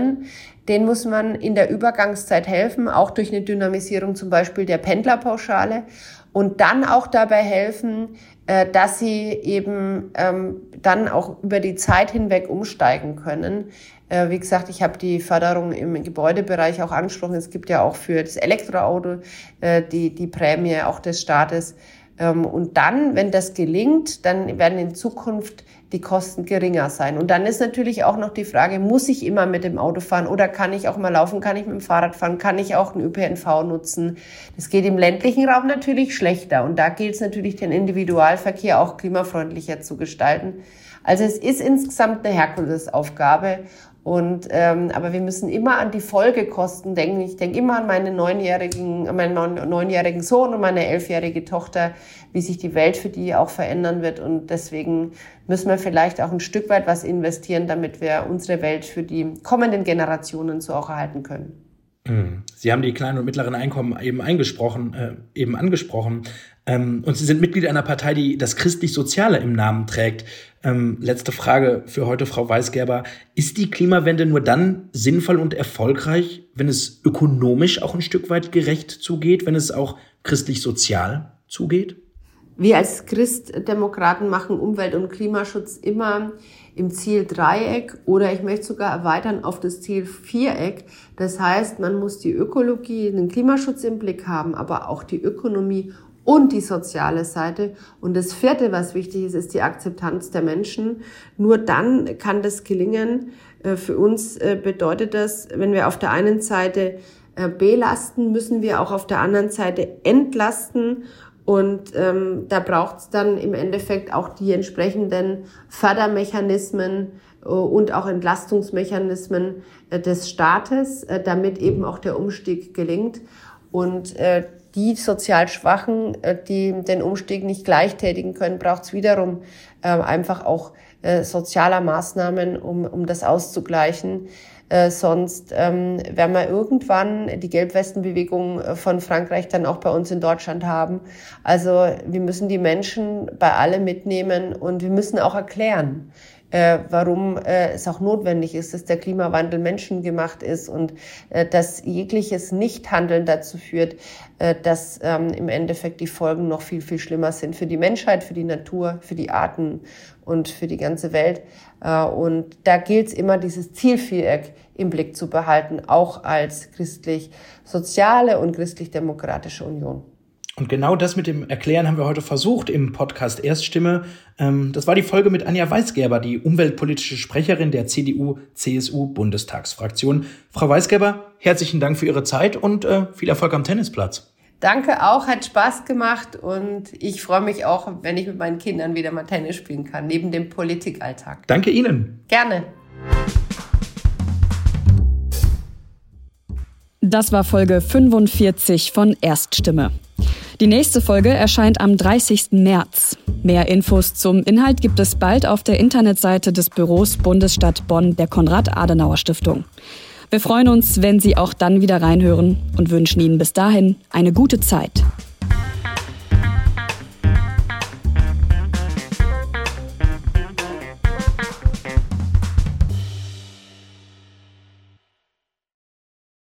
[SPEAKER 1] Den muss man in der Übergangszeit helfen, auch durch eine Dynamisierung zum Beispiel der Pendlerpauschale und dann auch dabei helfen, äh, dass sie eben ähm, dann auch über die Zeit hinweg umsteigen können. Äh, wie gesagt, ich habe die Förderung im Gebäudebereich auch angesprochen. Es gibt ja auch für das Elektroauto äh, die, die Prämie auch des Staates. Ähm, und dann, wenn das gelingt, dann werden in Zukunft die Kosten geringer sein. Und dann ist natürlich auch noch die Frage, muss ich immer mit dem Auto fahren oder kann ich auch mal laufen, kann ich mit dem Fahrrad fahren, kann ich auch einen ÖPNV nutzen? Das geht im ländlichen Raum natürlich schlechter. Und da gilt es natürlich, den Individualverkehr auch klimafreundlicher zu gestalten. Also es ist insgesamt eine Herkulesaufgabe und ähm, aber wir müssen immer an die Folgekosten denken. Ich denke immer an meine neunjährigen, meinen neunjährigen Sohn und meine elfjährige Tochter, wie sich die Welt für die auch verändern wird. Und deswegen müssen wir vielleicht auch ein Stück weit was investieren, damit wir unsere Welt für die kommenden Generationen so auch erhalten können.
[SPEAKER 3] Mhm. Sie haben die kleinen und mittleren Einkommen eben eingesprochen, äh, eben angesprochen. Ähm, und Sie sind Mitglied einer Partei, die das christlich-soziale im Namen trägt. Ähm, letzte Frage für heute, Frau Weisgerber. Ist die Klimawende nur dann sinnvoll und erfolgreich, wenn es ökonomisch auch ein Stück weit gerecht zugeht, wenn es auch christlich-sozial zugeht?
[SPEAKER 1] Wir als Christdemokraten machen Umwelt- und Klimaschutz immer im Ziel Dreieck oder ich möchte sogar erweitern auf das Ziel Viereck. Das heißt, man muss die Ökologie, den Klimaschutz im Blick haben, aber auch die Ökonomie und die soziale Seite. Und das vierte, was wichtig ist, ist die Akzeptanz der Menschen. Nur dann kann das gelingen. Äh, für uns äh, bedeutet das, wenn wir auf der einen Seite äh, belasten, müssen wir auch auf der anderen Seite entlasten. Und ähm, da braucht es dann im Endeffekt auch die entsprechenden Fördermechanismen und auch Entlastungsmechanismen des Staates, damit eben auch der Umstieg gelingt. Und äh, die sozial Schwachen, äh, die den Umstieg nicht gleich tätigen können, braucht es wiederum äh, einfach auch äh, sozialer Maßnahmen, um, um das auszugleichen. Äh, sonst ähm, werden wir irgendwann die Gelbwestenbewegung äh, von Frankreich dann auch bei uns in Deutschland haben. Also wir müssen die Menschen bei allem mitnehmen und wir müssen auch erklären, äh, warum äh, es auch notwendig ist, dass der Klimawandel menschengemacht ist und äh, dass jegliches Nichthandeln dazu führt, äh, dass ähm, im Endeffekt die Folgen noch viel, viel schlimmer sind für die Menschheit, für die Natur, für die Arten und für die ganze Welt. Äh, und da gilt es immer, dieses Zielviereck im Blick zu behalten, auch als christlich-soziale und christlich-demokratische Union.
[SPEAKER 3] Und genau das mit dem Erklären haben wir heute versucht im Podcast Erststimme. Ähm, das war die Folge mit Anja Weisgerber, die umweltpolitische Sprecherin der CDU-CSU-Bundestagsfraktion. Frau Weisgerber, herzlichen Dank für Ihre Zeit und äh, viel Erfolg am Tennisplatz.
[SPEAKER 1] Danke auch, hat Spaß gemacht und ich freue mich auch, wenn ich mit meinen Kindern wieder mal Tennis spielen kann, neben dem Politikalltag.
[SPEAKER 3] Danke Ihnen.
[SPEAKER 1] Gerne.
[SPEAKER 2] Das war Folge 45 von Erststimme. Die nächste Folge erscheint am 30. März. Mehr Infos zum Inhalt gibt es bald auf der Internetseite des Büros Bundesstadt Bonn der Konrad-Adenauer-Stiftung. Wir freuen uns, wenn Sie auch dann wieder reinhören und wünschen Ihnen bis dahin eine gute Zeit.